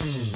Mm-hmm.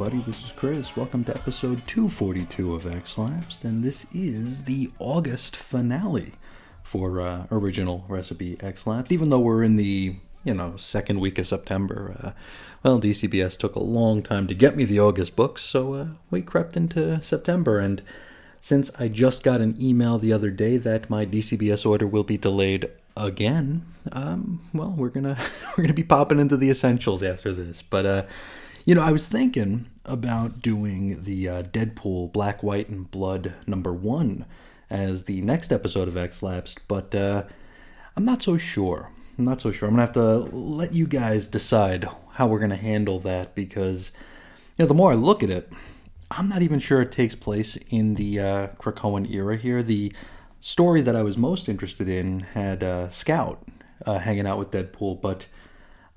Everybody? This is Chris. Welcome to episode 242 of X Lapsed, and this is the August finale for uh, original recipe X Lapsed. Even though we're in the you know second week of September, uh, well, DCBS took a long time to get me the August books, so uh, we crept into September. And since I just got an email the other day that my DCBS order will be delayed again, um, well, we're gonna we're gonna be popping into the essentials after this. But uh, you know, I was thinking about doing the uh, Deadpool Black, White, and Blood number one as the next episode of X Lapsed, but uh, I'm not so sure. I'm not so sure. I'm gonna have to let you guys decide how we're gonna handle that because, you know, the more I look at it, I'm not even sure it takes place in the uh, era here. The story that I was most interested in had uh, Scout uh, hanging out with Deadpool, but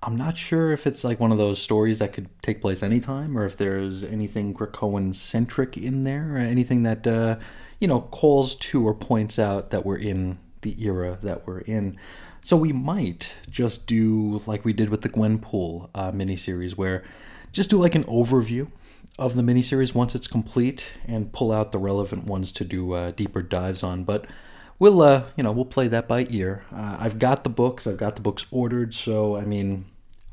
I'm not sure if it's like one of those stories that could take place anytime, or if there's anything Krakoan centric in there, or anything that uh, you know calls to or points out that we're in the era that we're in. So we might just do like we did with the Gwenpool uh, miniseries, where just do like an overview of the miniseries once it's complete, and pull out the relevant ones to do uh, deeper dives on. But we'll uh, you know we'll play that by ear. Uh, I've got the books. I've got the books ordered. So I mean,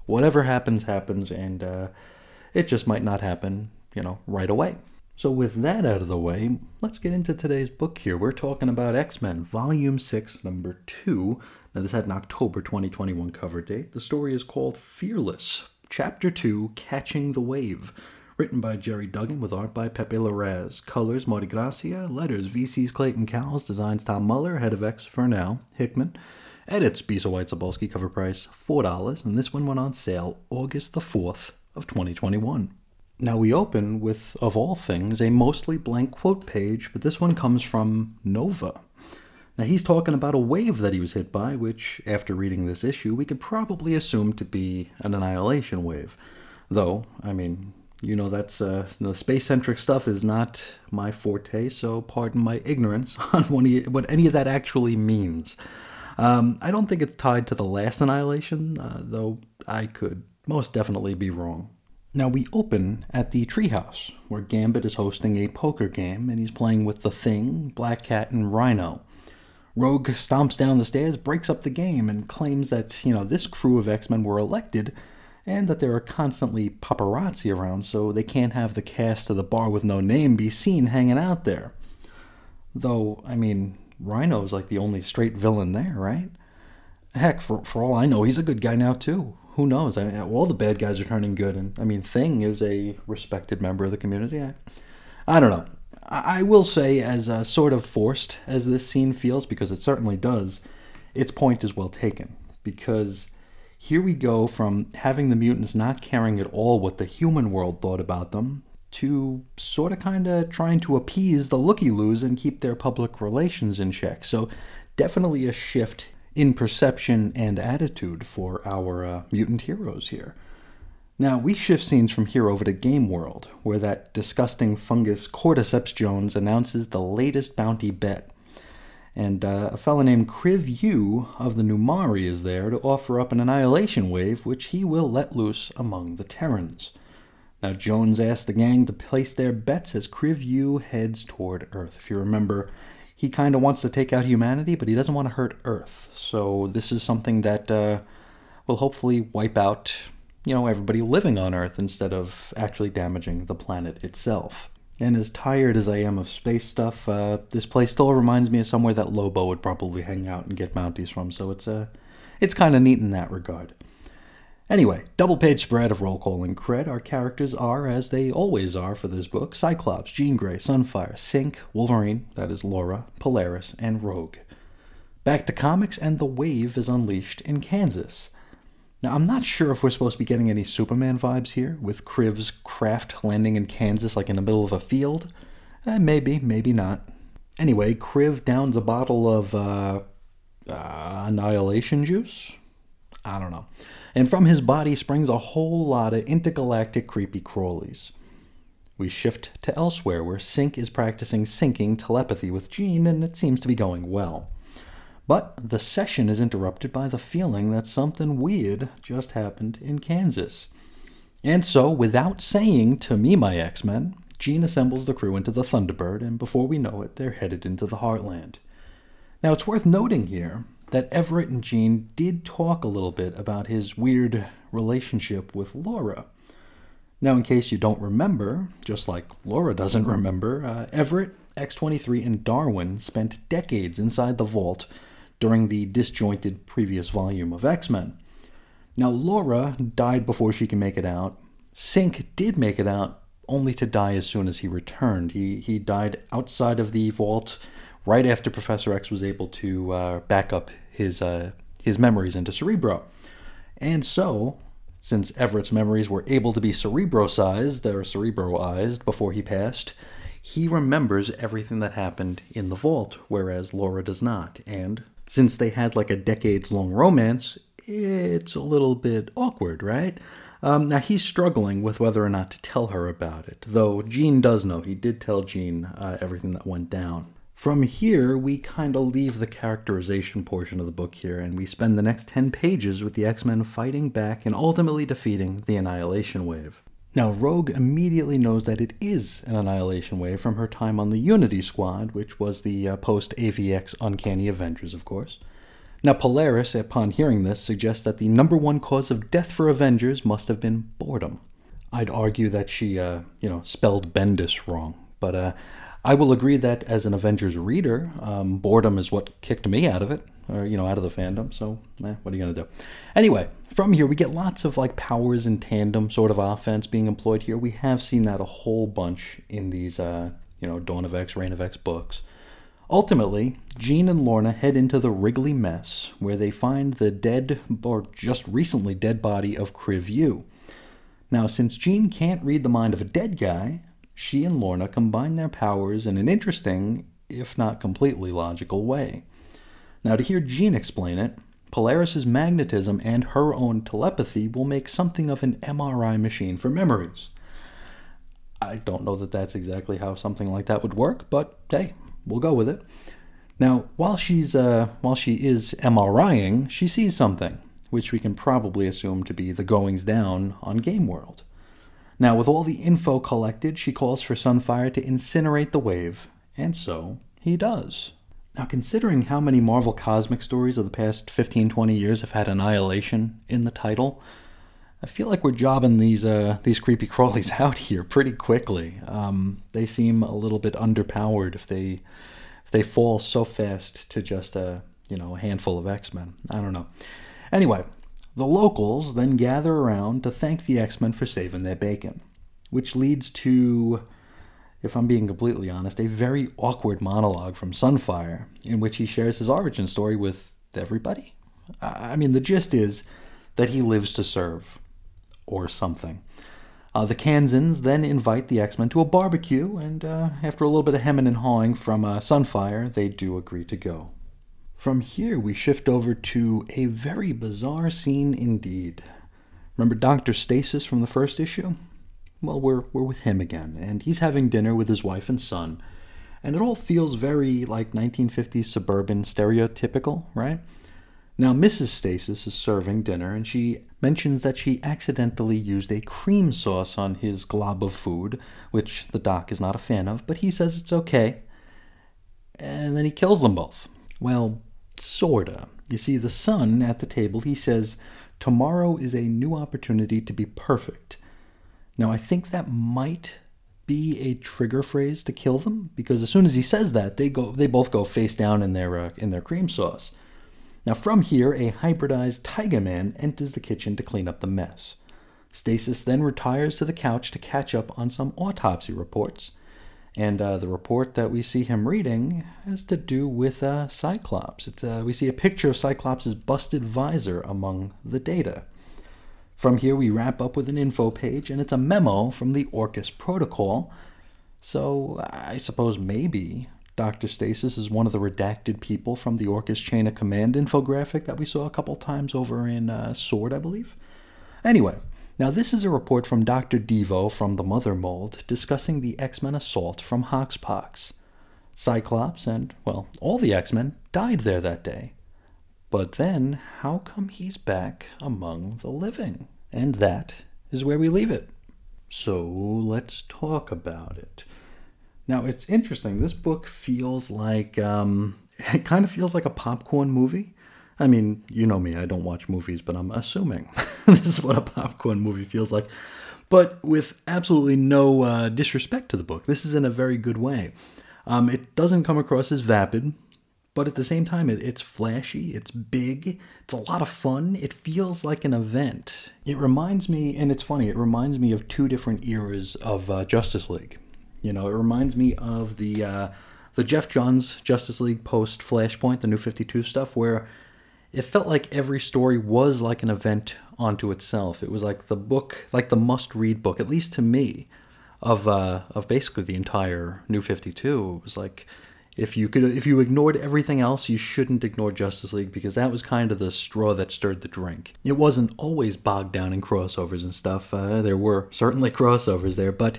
whatever happens, happens, and uh, it just might not happen, you know, right away. So with that out of the way, let's get into today's book here. We're talking about X Men Volume Six, Number Two. Now this had an October 2021 cover date. The story is called Fearless, Chapter Two: Catching the Wave. Written by Gerry Duggan with art by Pepe Larraz. Colors Marte Gracia. Letters VC's Clayton Cowles. Designs Tom Muller. Head of X for now. Hickman. Edits Bisa White Zabolski. Cover price $4. And this one went on sale August the 4th of 2021. Now we open with, of all things, a mostly blank quote page, but this one comes from Nova. Now he's talking about a wave that he was hit by, which, after reading this issue, we could probably assume to be an annihilation wave. Though, I mean, you know that's uh, the space-centric stuff is not my forte, so pardon my ignorance on what any of that actually means. Um, I don't think it's tied to the last annihilation, uh, though I could most definitely be wrong. Now we open at the treehouse, where Gambit is hosting a poker game, and he's playing with the Thing, Black Cat, and Rhino. Rogue stomps down the stairs, breaks up the game, and claims that, you know, this crew of X Men were elected and that there are constantly paparazzi around, so they can't have the cast of the bar with no name be seen hanging out there. Though, I mean, Rhino's like the only straight villain there, right? Heck, for, for all I know, he's a good guy now, too. Who knows? I mean, all the bad guys are turning good, and I mean, Thing is a respected member of the community. I, I don't know. I, I will say, as uh, sort of forced as this scene feels, because it certainly does, its point is well taken. Because here we go from having the mutants not caring at all what the human world thought about them to sort of kind of trying to appease the looky loos and keep their public relations in check. So, definitely a shift in perception and attitude for our uh, mutant heroes here. Now, we shift scenes from here over to Game World, where that disgusting fungus Cordyceps Jones announces the latest bounty bet. And uh, a fellow named Kriv Yu of the Numari is there to offer up an annihilation wave, which he will let loose among the Terrans. Now, Jones asks the gang to place their bets as Kriv Yu heads toward Earth. If you remember, he kind of wants to take out humanity, but he doesn't want to hurt Earth. So this is something that uh, will hopefully wipe out, you know, everybody living on Earth instead of actually damaging the planet itself. And as tired as I am of space stuff, uh, this place still reminds me of somewhere that Lobo would probably hang out and get Mounties from, so it's, uh, it's kind of neat in that regard. Anyway, double page spread of roll call and cred. Our characters are, as they always are for this book, Cyclops, Jean Grey, Sunfire, Synch, Wolverine, that is Laura, Polaris, and Rogue. Back to comics, and the wave is unleashed in Kansas. Now, I'm not sure if we're supposed to be getting any Superman vibes here, with Kriv's craft landing in Kansas like in the middle of a field. Eh, maybe, maybe not. Anyway, Kriv downs a bottle of uh, uh, annihilation juice? I don't know. And from his body springs a whole lot of intergalactic creepy crawlies. We shift to elsewhere, where Synch is practicing syncing telepathy with Jean, and it seems to be going well. But the session is interrupted by the feeling that something weird just happened in Kansas. And so, without saying to me, my X Men, Jean assembles the crew into the Thunderbird, and before we know it, they're headed into the Heartland. Now, it's worth noting here that Everett and Jean did talk a little bit about his weird relationship with Laura. Now, in case you don't remember, just like Laura doesn't remember, uh, Everett, X23, and Darwin spent decades inside the vault during the disjointed previous volume of X Men. Now, Laura died before she can make it out. Synch did make it out, only to die as soon as he returned. He, he died outside of the vault right after Professor X was able to uh, back up his, uh, his memories into Cerebro. And so, since Everett's memories were able to be cerebro-sized or cerebroized before he passed, he remembers everything that happened in the vault, whereas Laura does not. And since they had like a decades long romance, it's a little bit awkward, right? Um, now he's struggling with whether or not to tell her about it, though Jean does know. He did tell Jean uh, everything that went down. From here, we kind of leave the characterization portion of the book here, and we spend the next 10 pages with the X Men fighting back and ultimately defeating the Annihilation Wave. Now, Rogue immediately knows that it is an Annihilation Wave from her time on the Unity Squad, which was the uh, post AVX Uncanny Avengers, of course. Now, Polaris, upon hearing this, suggests that the number one cause of death for Avengers must have been boredom. I'd argue that she, uh, you know, spelled Bendis wrong, but uh, I will agree that as an Avengers reader, um, boredom is what kicked me out of it, or you know, out of the fandom. So, eh, what are you gonna do? Anyway, from here we get lots of like powers in tandem sort of offense being employed here. We have seen that a whole bunch in these, uh, you know, Dawn of X, Reign of X books. Ultimately, Jean and Lorna head into the Wrigley mess, where they find the dead, or just recently dead body of Kriv Yu. Now, since Jean can't read the mind of a dead guy, she and Lorna combine their powers in an interesting, if not completely logical way. Now, to hear Jean explain it, Polaris's magnetism and her own telepathy will make something of an MRI machine for memories. I don't know that that's exactly how something like that would work, but hey, we'll go with it. Now, while she's uh, while she is MRIing, she sees something, which we can probably assume to be the goings down on Game World. Now, with all the info collected, she calls for Sunfire to incinerate the wave, and so he does. Now, considering how many Marvel Cosmic stories of the past 15 20 years have had Annihilation in the title, I feel like we're jobbing these uh, these creepy crawlies out here pretty quickly. Um, they seem a little bit underpowered if they if they fall so fast to just a you know a handful of X Men. I don't know. Anyway, the locals then gather around to thank the X Men for saving their bacon, which leads to, if I'm being completely honest, a very awkward monologue from Sunfire in which he shares his origin story with everybody. I mean, the gist is that he lives to serve, or something. Uh, the Kansans then invite the X Men to a barbecue, and uh, after a little bit of hemming and hawing from uh, Sunfire, they do agree to go. From here, we shift over to a very bizarre scene indeed. Remember Dr. Stasis from the first issue? Well, we're, we're with him again, and he's having dinner with his wife and son, and it all feels very like 1950s suburban stereotypical, right? Now, Mrs. Stasis is serving dinner, and she mentions that she accidentally used a cream sauce on his glob of food, which the doc is not a fan of, but he says it's okay. And then he kills them both. Well, Sorta. You see, the son at the table, he says, Tomorrow is a new opportunity to be perfect. Now, I think that might be a trigger phrase to kill them because as soon as he says that, they go they both go face down in their uh, in their cream sauce. Now from here, a hybridized Tiger Man enters the kitchen to clean up the mess. Stasis then retires to the couch to catch up on some autopsy reports. And uh, the report that we see him reading has to do with uh, Cyclops. It's, uh, we see a picture of Cyclops' busted visor among the data. From here, we wrap up with an info page, and it's a memo from the Orchis Protocol. So I suppose maybe Dr. Stasis is one of the redacted people from the Orchis Chain of Command infographic that we saw a couple times over in uh, Sword, I believe. Anyway, now this is a report from Dr. Devo from the Mother Mold discussing the X Men assault from Hoxpox. Cyclops and, well, all the X Men died there that day. But then, how come he's back among the living? And that is where we leave it. So let's talk about it. Now, it's interesting. This book feels like, um, it kind of feels like a popcorn movie. I mean, you know me, I don't watch movies, but I'm assuming this is what a popcorn movie feels like. But with absolutely no uh, disrespect to the book. This is in a very good way. Um, it doesn't come across as vapid, but at the same time, it, it's flashy, it's big, it's a lot of fun. It feels like an event. It reminds me, and it's funny, it reminds me of two different eras of uh, Justice League. You know, it reminds me of the uh, the Geoff Johns Justice League post Flashpoint, the New Fifty Two stuff, where it felt like every story was like an event onto itself. It was like the book, like the must read book, at least to me, of uh, of basically the entire New Fifty Two. It was like if you could if you ignored everything else you shouldn't ignore justice league because that was kind of the straw that stirred the drink it wasn't always bogged down in crossovers and stuff uh, there were certainly crossovers there but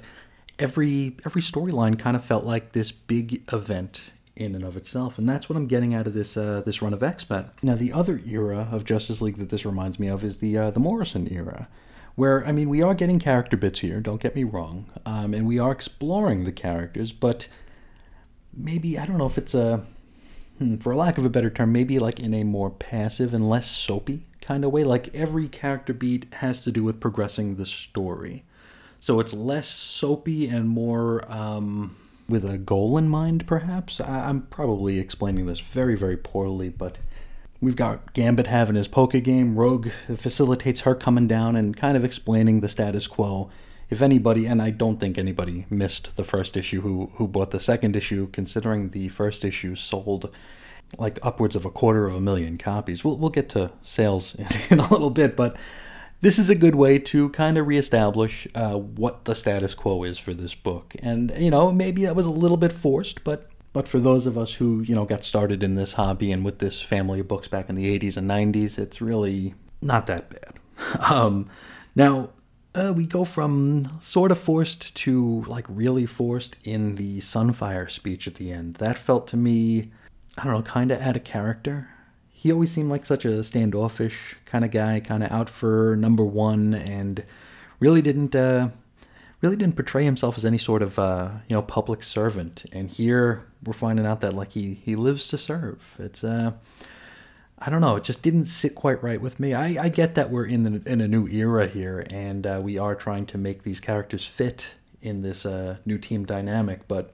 every every storyline kind of felt like this big event in and of itself and that's what i'm getting out of this uh, this run of x-men now the other era of justice league that this reminds me of is the uh, the morrison era where i mean we are getting character bits here don't get me wrong um, and we are exploring the characters but maybe I don't know if it's a hmm, for lack of a better term, maybe like in a more passive and less soapy kind of way. Like every character beat has to do with progressing the story, so it's less soapy and more um, with a goal in mind. Perhaps I- I'm probably explaining this very very poorly, but. We've got Gambit having his poker game. Rogue facilitates her coming down and kind of explaining the status quo if anybody, and I don't think anybody missed the first issue who who bought the second issue, considering the first issue sold like upwards of a quarter of a million copies. We'll we'll get to sales in, in a little bit, but this is a good way to kind of reestablish uh, what the status quo is for this book. And you know, maybe that was a little bit forced, but but for those of us who you know got started in this hobby and with this family of books back in the 80s and 90s, it's really not that bad. Um, now, uh, we go from sort of forced to like really forced in the Sunfire speech at the end. That felt to me, I don't know, kind of out of character. He always seemed like such a standoffish kind of guy, kind of out for number one, and really didn't uh, really didn't portray himself as any sort of uh, you know public servant. And here we're finding out that like he he lives to serve. It's uh I don't know. It just didn't sit quite right with me. I, I get that we're in the, in a new era here, and uh, we are trying to make these characters fit in this uh, new team dynamic. But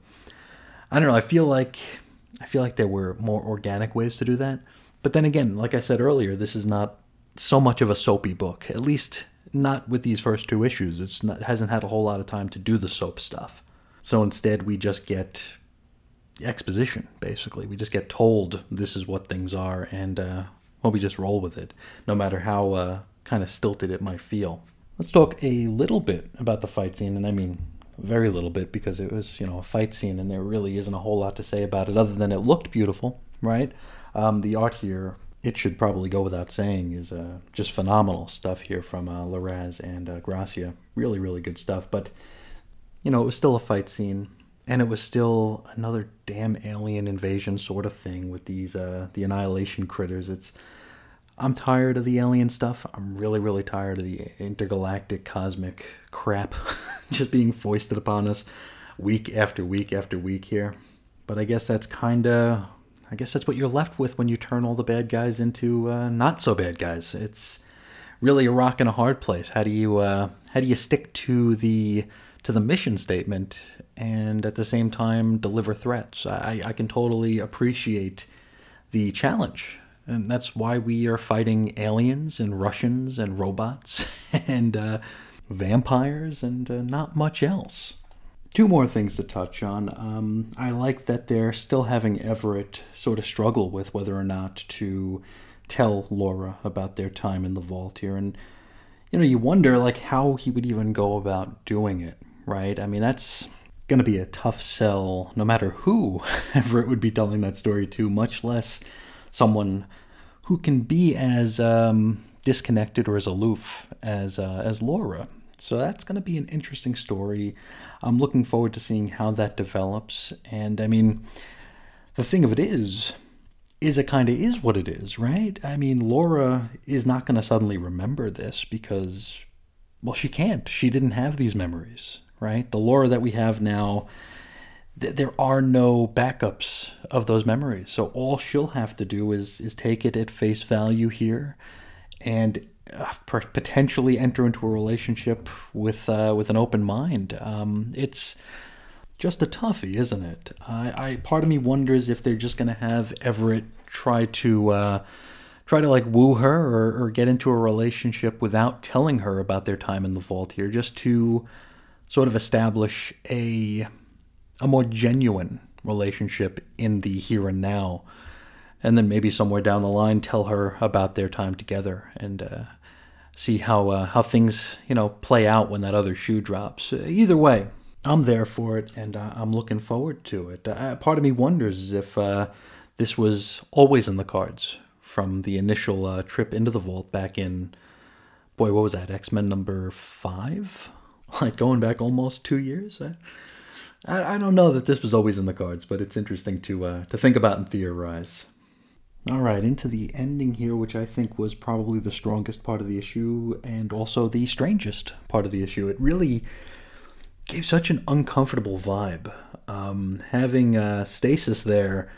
I don't know. I feel like I feel like there were more organic ways to do that. But then again, like I said earlier, this is not so much of a soapy book. At least not with these first two issues. It's not, it hasn't had a whole lot of time to do the soap stuff. So instead, we just get exposition basically we just get told this is what things are and uh, well we just roll with it no matter how uh, kind of stilted it might feel let's talk a little bit about the fight scene and i mean very little bit because it was you know a fight scene and there really isn't a whole lot to say about it other than it looked beautiful right um, the art here it should probably go without saying is uh, just phenomenal stuff here from uh, Larraz and uh, Gracia really really good stuff but you know it was still a fight scene and it was still another damn alien invasion sort of thing with these uh, the annihilation critters. It's I'm tired of the alien stuff. I'm really really tired of the intergalactic cosmic crap just being foisted upon us week after week after week here. But I guess that's kind of I guess that's what you're left with when you turn all the bad guys into uh, not so bad guys. It's really a rock and a hard place. How do you uh, how do you stick to the to the mission statement and at the same time deliver threats. I, I can totally appreciate the challenge. And that's why we are fighting aliens and Russians and robots and uh, vampires and uh, not much else. Two more things to touch on. Um, I like that they're still having Everett sort of struggle with whether or not to tell Laura about their time in the vault here. And, you know, you wonder, like, how he would even go about doing it, right? I mean, that's going to be a tough sell no matter who Everett would be telling that story to, much less someone who can be as um, disconnected or as aloof as, uh, as Laura. So that's going to be an interesting story. I'm looking forward to seeing how that develops. And I mean, the thing of it is, is it kind of is what it is, right? I mean, Laura is not going to suddenly remember this because, well, she can't. She didn't have these memories, right? The Laura that we have now, th- there are no backups of those memories. So all she'll have to do is is take it at face value here, and uh, potentially enter into a relationship with uh, with an open mind. Um, it's just a toughie, isn't it? I, I part of me wonders if they're just going to have Everett try to uh, try to like woo her or, or get into a relationship without telling her about their time in the vault here, just to sort of establish a a more genuine relationship in the here and now and then maybe somewhere down the line tell her about their time together and uh, see how uh, how things you know play out when that other shoe drops. Either way, I'm there for it, and uh, I'm looking forward to it. Uh, part of me wonders if uh, this was always in the cards from the initial uh, trip into the vault back in, boy, what was that? X Men number five, like going back almost two years. I, I don't know that this was always in the cards, but it's interesting to to think about and theorize. All right, into the ending here, which I think was probably the strongest part of the issue and also the strangest part of the issue. It really gave such an uncomfortable vibe. Um, having uh, Stasis there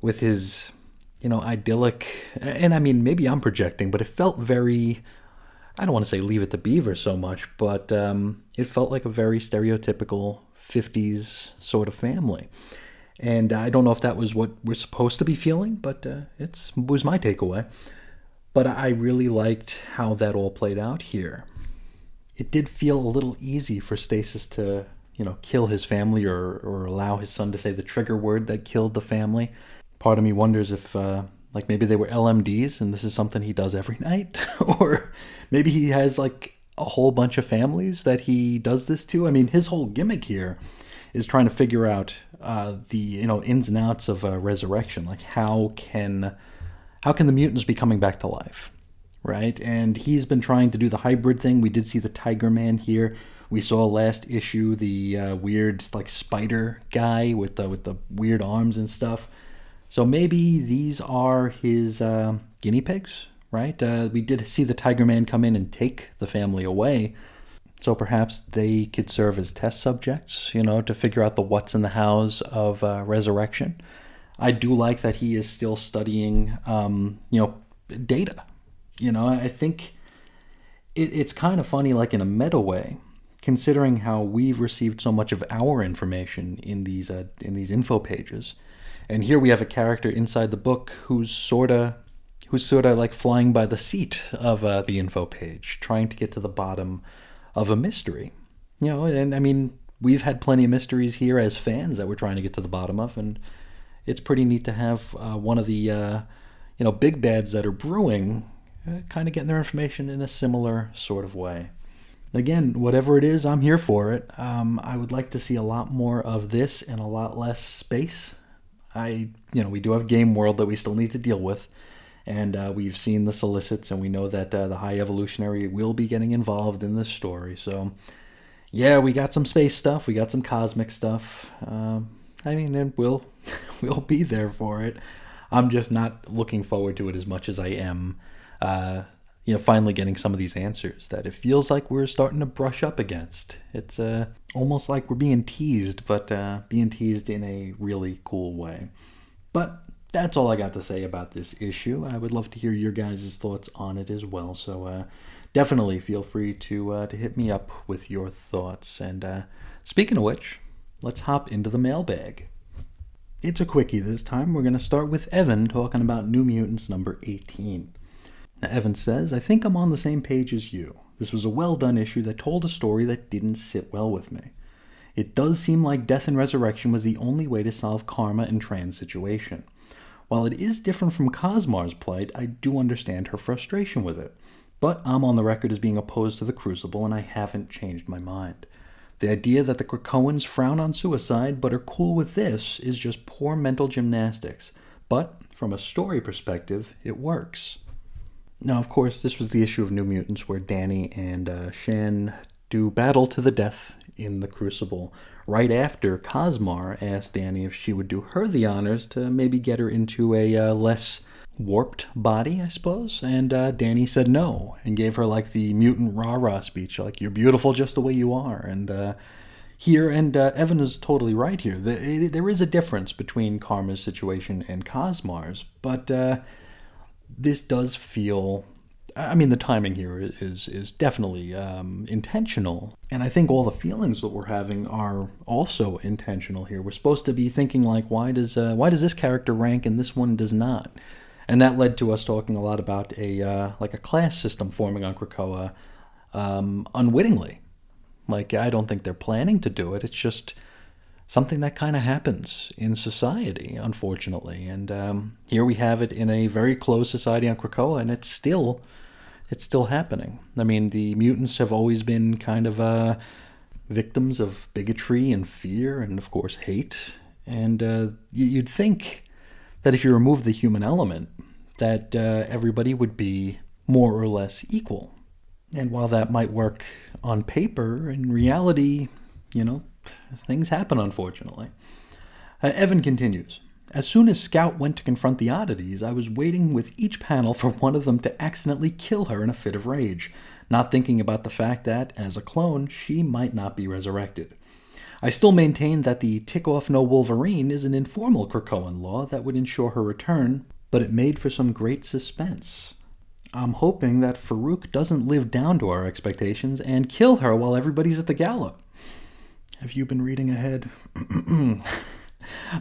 with his, you know, idyllic, and I mean, maybe I'm projecting, but it felt very, I don't want to say leave it to Beaver so much, but um, it felt like a very stereotypical 50s sort of family. And I don't know if that was what we're supposed to be feeling, but uh, it was my takeaway. But I really liked how that all played out here. It did feel a little easy for Stasis to, you know, kill his family or, or allow his son to say the trigger word that killed the family. Part of me wonders if, uh, like, maybe they were LMDs and this is something he does every night. or maybe he has, like, a whole bunch of families that he does this to. I mean, his whole gimmick here is trying to figure out uh, the you know ins and outs of uh, resurrection. Like how can how can the mutants be coming back to life, right? And he's been trying to do the hybrid thing. We did see the Tiger Man here. We saw last issue the uh, weird like spider guy with the with the weird arms and stuff. So maybe these are his uh, guinea pigs, right? Uh, we did see the Tiger Man come in and take the family away. So perhaps they could serve as test subjects, you know, to figure out the what's in the hows of uh, resurrection. I do like that he is still studying, um, you know, data. You know, I think it, it's kind of funny, like in a meta way, considering how we've received so much of our information in these uh, in these info pages, and here we have a character inside the book who's sorta who's sorta like flying by the seat of uh, the info page, trying to get to the bottom of a mystery. You know, and I mean, we've had plenty of mysteries here as fans that we're trying to get to the bottom of, and it's pretty neat to have uh, one of the uh, you know big bads that are brewing uh, kind of getting their information in a similar sort of way. Again, whatever it is, I'm here for it. Um, I would like to see a lot more of this and a lot less space. I, you know, we do have Game World that we still need to deal with, and uh, we've seen the solicits, and we know that uh, the High Evolutionary will be getting involved in this story. So, yeah, we got some space stuff, we got some cosmic stuff. Um, I mean, and we'll we'll be there for it. I'm just not looking forward to it as much as I am. Uh, you know, finally getting some of these answers that it feels like we're starting to brush up against. It's uh, almost like we're being teased, but uh, being teased in a really cool way. But that's all I got to say about this issue. I would love to hear your guys' thoughts on it as well. So uh, definitely feel free to uh, to hit me up with your thoughts. And uh, speaking of which, let's hop into the mailbag. It's a quickie this time. We're going to start with Evan talking about New Mutants number 18. Now, Evan says, I think I'm on the same page as you. This was a well done issue that told a story that didn't sit well with me. It does seem like death and resurrection was the only way to solve Karma and Tran's situation. While it is different from Cosmar's plight, I do understand her frustration with it. But I'm on the record as being opposed to the Crucible, and I haven't changed my mind. The idea that the Krakoans frown on suicide but are cool with this is just poor mental gymnastics. But from a story perspective, it works. Now, of course, this was the issue of New Mutants where Danny and uh, Shan do battle to the death in the Crucible. Right after Cosmar asked Danny if she would do her the honors to maybe get her into a uh, less warped body, I suppose. And uh, Danny said no and gave her like the mutant rah rah speech, like "You're beautiful just the way you are." And uh, here, and uh, Evan is totally right here. The, it, there is a difference between Karma's situation and Cosmar's, but uh, this does feel. I mean, the timing here is is definitely um, intentional, and I think all the feelings that we're having are also intentional here. We're supposed to be thinking like, why does uh, why does this character rank and this one does not? and that led to us talking a lot about a uh, like a class system forming on Krakoa um, unwittingly. Like I don't think they're planning to do it. It's just something that kind of happens in society, unfortunately. And um, here we have it in a very closed society on Krakoa, and it's still it's still happening. I mean, the mutants have always been kind of uh, victims of bigotry and fear, and of course hate. And uh, you'd think that if you remove the human element, that uh, everybody would be more or less equal. And while that might work on paper, in reality, you know, things happen, unfortunately. Uh, Evan continues As soon as Scout went to confront the oddities, I was waiting with each panel for one of them to accidentally kill her in a fit of rage, not thinking about the fact that, as a clone, she might not be resurrected. I still maintain that the tick off no Wolverine is an informal Krakoan law that would ensure her return, but it made for some great suspense. I'm hoping that Farouk doesn't live down to our expectations and kill her while everybody's at the gala. Have you been reading ahead?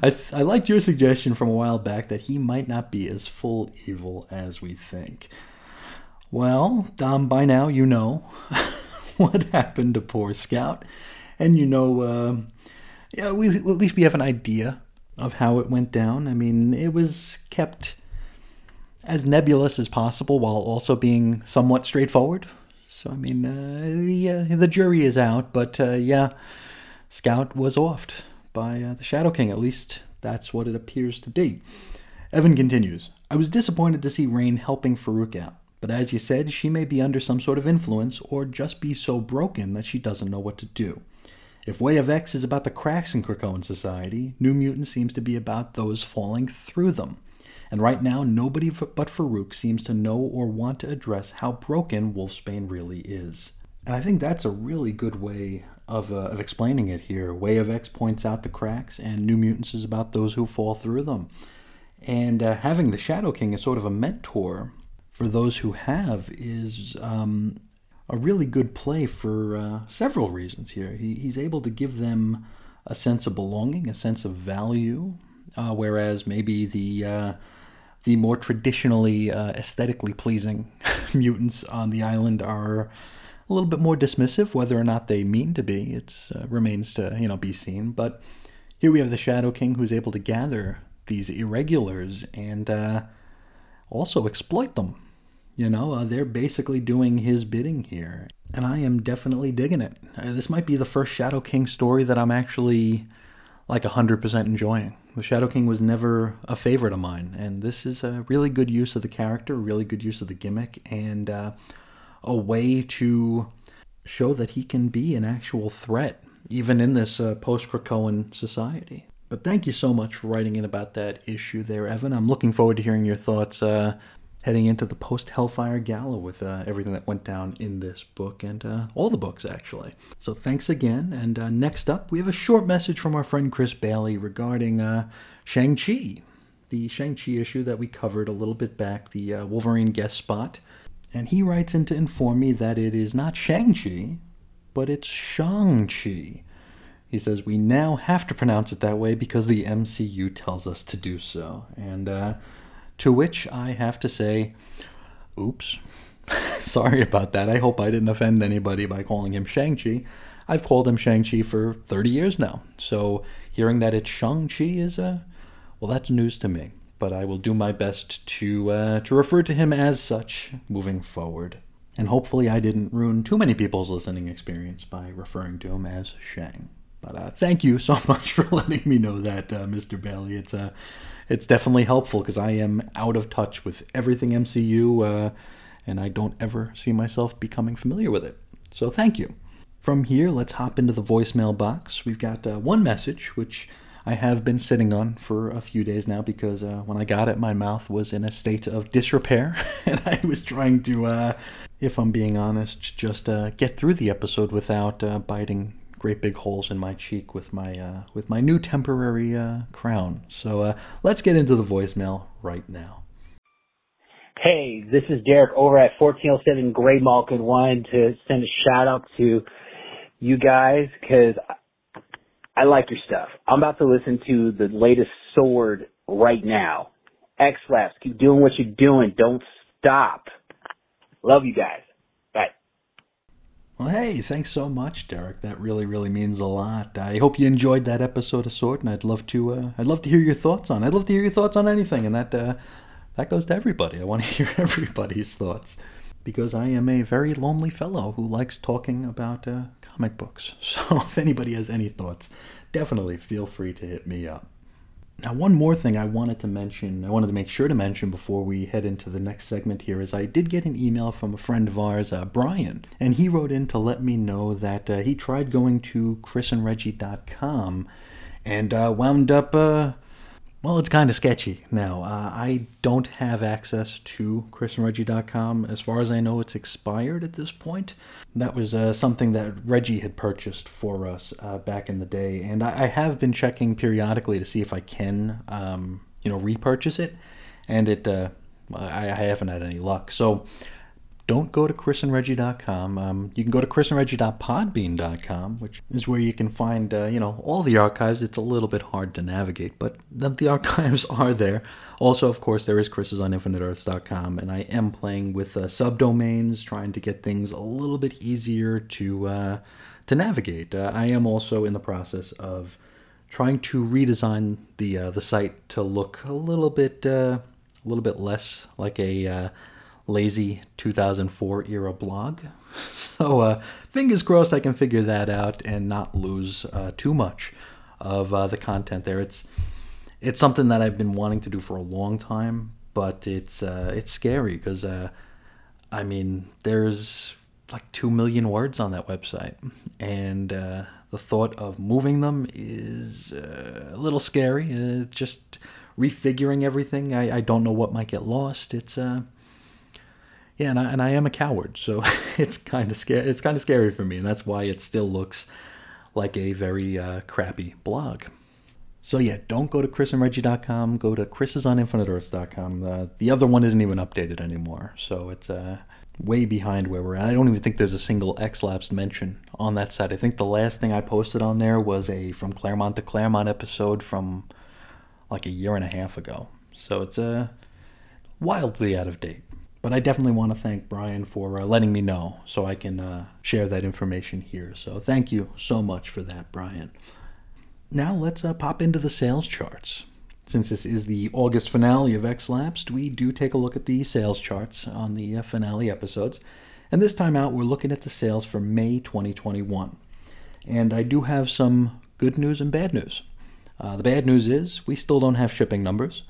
I, th- I liked your suggestion from a while back that he might not be as full evil as we think. Well, um, by now you know what happened to poor Scout and you know, uh, yeah, we at least we have an idea of how it went down. I mean, it was kept as nebulous as possible while also being somewhat straightforward. So I mean, uh, the uh, the jury is out, but uh, yeah, Scout was offed by uh, the Shadow King. At least that's what it appears to be. Evan continues. I was disappointed to see Rahne helping Farouk out, but as you said, she may be under some sort of influence or just be so broken that she doesn't know what to do. If Way of X is about the cracks in Krakoan society, New Mutant seems to be about those falling through them. And right now, nobody but Farouk seems to know or want to address how broken Wolfsbane really is. And I think that's a really good way of, uh, of explaining it here. Way of X points out the cracks, and New Mutants is about those who fall through them. And uh, having the Shadow King as sort of a mentor for those who have is um, a really good play for uh, several reasons here. He, he's able to give them a sense of belonging, a sense of value, uh, whereas maybe the uh, the more traditionally uh, aesthetically pleasing mutants on the island are a little bit more dismissive. Whether or not they mean to be, it uh, remains to you know be seen. But here we have the Shadow King, who's able to gather these irregulars and uh, also exploit them you know, uh, they're basically doing his bidding here. And I am definitely digging it. Uh, this might be the first Shadow King story that I'm actually like 100% enjoying. The Shadow King was never a favorite of mine, and this is a really good use of the character, really good use of the gimmick, and uh, a way to show that he can be an actual threat, even in this uh, post Krakoan society. But thank you so much for writing in about that issue there, Evan. I'm looking forward to hearing your thoughts uh, heading into the post Hellfire Gala with uh, everything that went down in this book and uh, all the books, actually. So thanks again. And uh, next up, we have a short message from our friend Chris Bailey regarding uh, Shang-Chi, the Shang-Chi issue that we covered a little bit back, the uh, Wolverine guest spot. And he writes in to inform me that it is not Shang-Chi, but it's Shang-Chi. He says we now have to pronounce it that way because the MCU tells us to do so. And uh, to which I have to say, oops. Sorry about that. I hope I didn't offend anybody by calling him Shang-Chi. I've called him Shang-Chi for 30 years now. So hearing that it's Shang-Chi is, uh, well, that's news to me. But I will do my best to, uh, to refer to him as such moving forward. And hopefully I didn't ruin too many people's listening experience by referring to him as Shang. But uh, thank you so much for letting me know that, uh, Mr. Bailey. It's uh, it's definitely helpful because I am out of touch with everything MCU, uh, and I don't ever see myself becoming familiar with it. So thank you. From here, let's hop into the voicemail box. We've got uh, one message, which I have been sitting on for a few days now because uh, when I got it, my mouth was in a state of disrepair, and I was trying to, uh, if I'm being honest, just uh, get through the episode without uh, biting great big holes in my cheek with my uh, with my new temporary uh, crown. So let's get into the voicemail right now. Hey, this is Derek over at 1407 Gray Malkin. Wanted to send a shout out to you guys because I like your stuff. I'm about to listen to the latest Sword right now. X Lapsed, keep doing what you're doing. Don't stop. Love you guys. Bye. Well, hey, thanks so much, Derek. That really, really means a lot. I hope you enjoyed that episode of Sword, and I'd love to, uh, I'd love to hear your thoughts on. I'd love to hear your thoughts on anything, and that, uh, that goes to everybody. I want to hear everybody's thoughts because I am a very lonely fellow who likes talking about uh, comic books. So if anybody has any thoughts, definitely feel free to hit me up. Now, one more thing I wanted to mention, I wanted to make sure to mention before we head into the next segment here is I did get an email from a friend of ours, uh, Brian, and he wrote in to let me know that uh, he tried going to chrisandreggie.com and uh, wound up uh, well, it's kind of sketchy now. Uh, I don't have access to chrisandreggie.com. As far as I know, it's expired at this point. That was uh, something that Reggie had purchased for us uh, back in the day, and I, I, have been checking periodically to see if I can, um, you know, repurchase it, and it uh, I, I haven't had any luck. So don't go to chrisandreggie.com. Um, you can go to chrisandreggie.podbean.com, which is where you can find, uh, you know, all the archives. It's a little bit hard to navigate, but the, the archives are there. Also, of course, there is chrisisoninfiniteearths.com, and I am playing with uh, subdomains, trying to get things a little bit easier to uh, to navigate. Uh, I am also in the process of trying to redesign the uh, the site to look a little bit uh, a little bit less like a lazy 2004 era blog. So, uh, fingers crossed I can figure that out and not lose uh, too much of uh, the content there. It's it's something that I've been wanting to do for a long time, but it's uh, it's scary because uh, I mean there's like two million words on that website, and uh, the thought of moving them is a little scary. just refiguring everything, I, I don't know what might get lost. It's uh yeah, and I, and I am a coward, so it's kind of scary. It's kind of scary for me, and that's why it still looks like a very uh, crappy blog. So yeah, don't go to chrisandreggie.com. Go to chrisisoninfiniteearths.com. Uh, the other one isn't even updated anymore, so it's uh, way behind where we're at. I don't even think there's a single X-Lapsed mention on that site. I think the last thing I posted on there was a From Claremont to Claremont episode from like a year and a half ago. So it's uh, wildly out of date. But I definitely want to thank Brian for uh, letting me know so I can uh, share that information here. So thank you so much for that, Brian. Now let's uh, pop into the sales charts. Since this is the August finale of X Lapsed, we do take a look at the sales charts on the uh, finale episodes. And this time out, we're looking at the sales for May 2021. And I do have some good news and bad news. Uh, the bad news is we still don't have shipping numbers.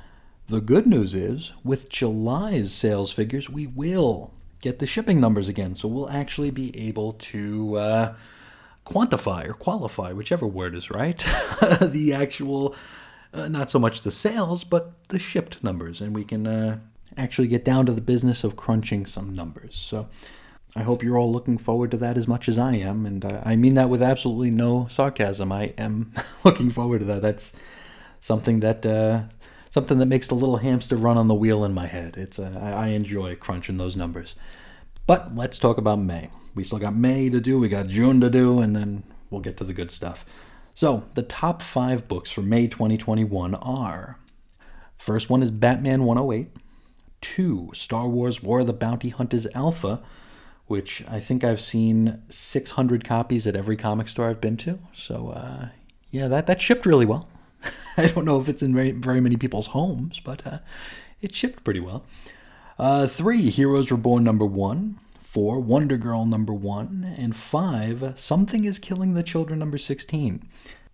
The good news is, with July's sales figures, we will get the shipping numbers again. So we'll actually be able to uh, quantify or qualify, whichever word is right, the actual, uh, not so much the sales, but the shipped numbers. And we can uh, actually get down to the business of crunching some numbers. So I hope you're all looking forward to that as much as I am. And uh, I mean that with absolutely no sarcasm. I am looking forward to that. That's something that uh, something that makes the little hamster run on the wheel in my head. It's uh, I, I enjoy crunching those numbers. But let's talk about May. We still got May to do, we got June to do, and then we'll get to the good stuff. So, the top five books for May 2021 are first one is Batman 108, two, Star Wars War of the Bounty Hunters Alpha, which I think I've seen 600 copies at every comic store I've been to. So, uh, yeah, that, that shipped really well. I don't know if it's in very, very many people's homes, but uh, it shipped pretty well. Uh, three, Heroes Reborn number one. Four, Wonder Girl number one. And five, Something is Killing the Children number 16.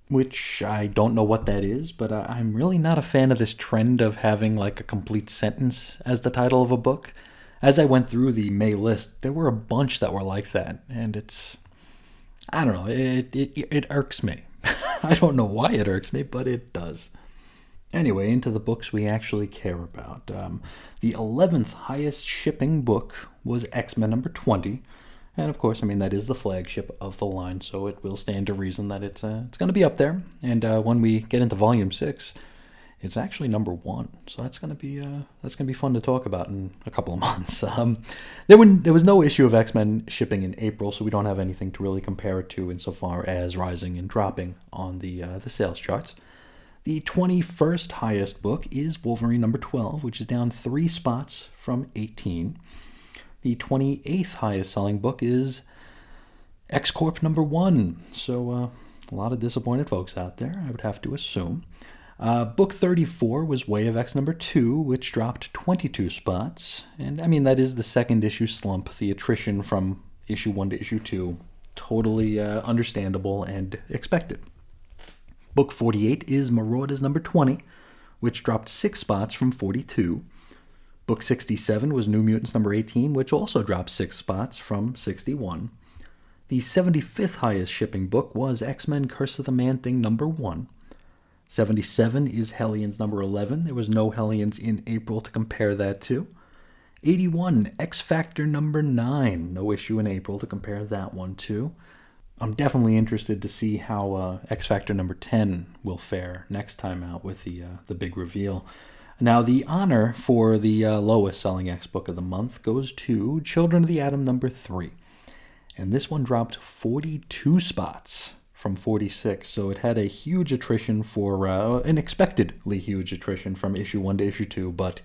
Which I don't know what that is, but I'm really not a fan of this trend of having like a complete sentence as the title of a book. As I went through the May list, there were a bunch that were like that, and it's I don't know, it it, it irks me. I don't know why it irks me, but it does. Anyway, into the books we actually care about. Um, the 11th highest shipping book was X Men number 20. And of course, I mean, that is the flagship of the line, so it will stand to reason that it's, uh, it's going to be up there. And uh, when we get into volume 6, it's actually number one. So that's going to be uh, that's to be fun to talk about in a couple of months. Um, there, were, there was no issue of X Men shipping in April, so we don't have anything to really compare it to insofar as rising and dropping on the uh, the sales charts. The 21st highest book is Wolverine number 12, which is down three spots from 18. The 28th highest selling book is X Corp number 1. So, uh, a lot of disappointed folks out there, I would have to assume. Uh, book 34 was Way of X number 2, which dropped 22 spots. And I mean, that is the second issue slump, the attrition from issue 1 to issue 2. Totally uh, understandable and expected. Book 48 is Marauders number 20, which dropped six spots from 42. Book 67 was New Mutants number 18, which also dropped six spots from 61. The 75th highest shipping book was X Men Curse of the Man Thing number 1. 77 is Hellions number 11. There was no Hellions in April to compare that to. 81, X Factor number 9. No issue in April to compare that one to. I'm definitely interested to see how uh, X Factor number 10 will fare next time out with the, uh, the big reveal. Now, the honor for the uh, lowest selling X book of the month goes to Children of the Atom number 3. And this one dropped 42 spots from 46, so it had a huge attrition for uh, an expectedly huge attrition from issue 1 to issue 2, but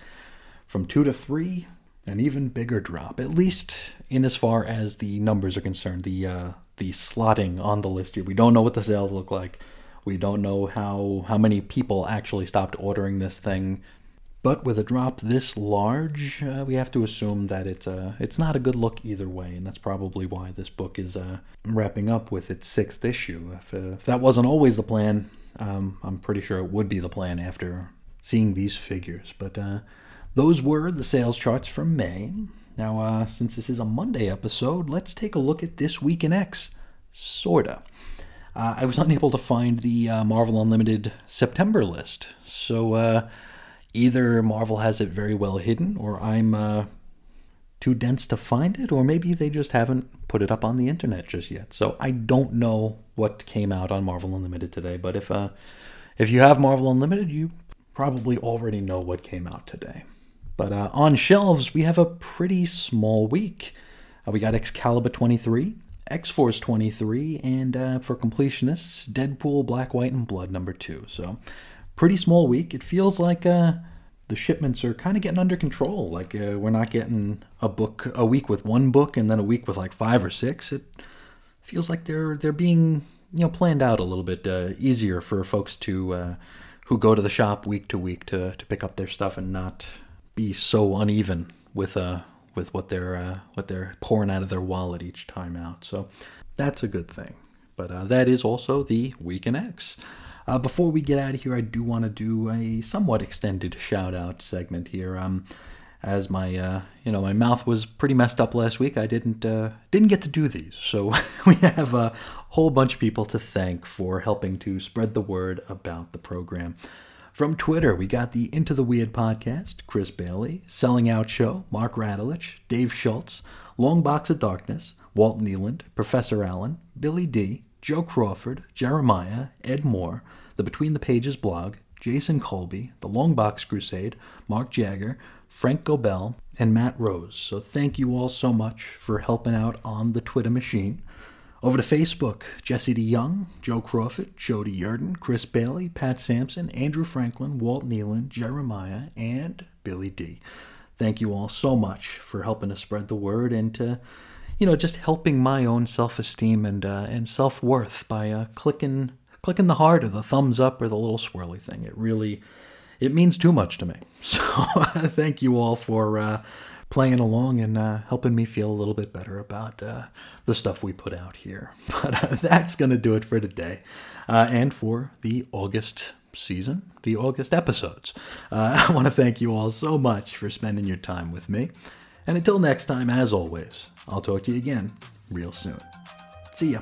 from 2 to 3, an even bigger drop, at least in as far as the numbers are concerned. The uh, the slotting on the list here. We don't know what the sales look like. We don't know how how many people actually stopped ordering this thing. But with a drop this large, uh, we have to assume that it's uh, it's not a good look either way, and that's probably why this book is uh, wrapping up with its sixth issue. If, uh, if that wasn't always the plan, um, I'm pretty sure it would be the plan after seeing these figures. But uh, those were the sales charts from May. Now, since this is a Monday episode, let's take a look at this week in X. Sorta. I was unable to find the Marvel Unlimited September list, so either Marvel has it very well hidden, or I'm uh, too dense to find it, or maybe they just haven't put it up on the internet just yet. So I don't know what came out on Marvel Unlimited today, but if uh, if you have Marvel Unlimited, you probably already know what came out today. But uh, on shelves, we have a pretty small week. Uh, we got Excalibur 23, X Force 23, and uh, for completionists, Deadpool, Black, White, and Blood number 2. So, pretty small week. It feels like uh, the shipments are kind of getting under control. Like, uh, we're not getting a book a week with one book and then a week with like five or six. It feels like they're they're being you know planned out a little bit uh, easier for folks to who go to the shop week to week to, to pick up their stuff and not be so uneven with uh with what they're uh, what they're pouring out of their wallet each time out. So that's a good thing. But uh, that is also the Week in X. Uh, before we get out of here, I do want to do a somewhat extended shout out segment here. Um, as my uh, you know my mouth was pretty messed up last week, I didn't uh, didn't get to do these. So we have a whole bunch of people to thank for helping to spread the word about the program. From Twitter, we got the Into the Weird podcast, Chris Bailey, Selling Out Show, Mark Radulich, Dave Schultz, Long Box of Darkness, Walt Nealand, Professor Allen, Billy D, Joe Crawford, Jeremiah, Ed Moore, the Between the Pages blog, Jason Colby, the Long Box Crusade, Mark Jagger, Frank Gobel, and Matt Rose. So thank you all so much for helping out on the Twitter machine. Over to Facebook, Jesse DeYoung, Joe Crawford, Jody Yurden, Chris Bailey, Pat Sampson, Andrew Franklin, Walt Nealon, Jeremiah, and Billy D. Thank you all so much for helping to spread the word and to, you know, just helping my own self-esteem and uh, and self-worth by uh, clicking clicking the heart or the thumbs up or the little swirly thing. It really it means too much to me. So thank you all for uh, playing along and uh, helping me feel a little bit better about uh, the stuff we put out here. But uh, that's going to do it for today uh, and for the August season, the August episodes. Uh, I want to thank you all so much for spending your time with me. And until next time, as always, I'll talk to you again real soon. See ya.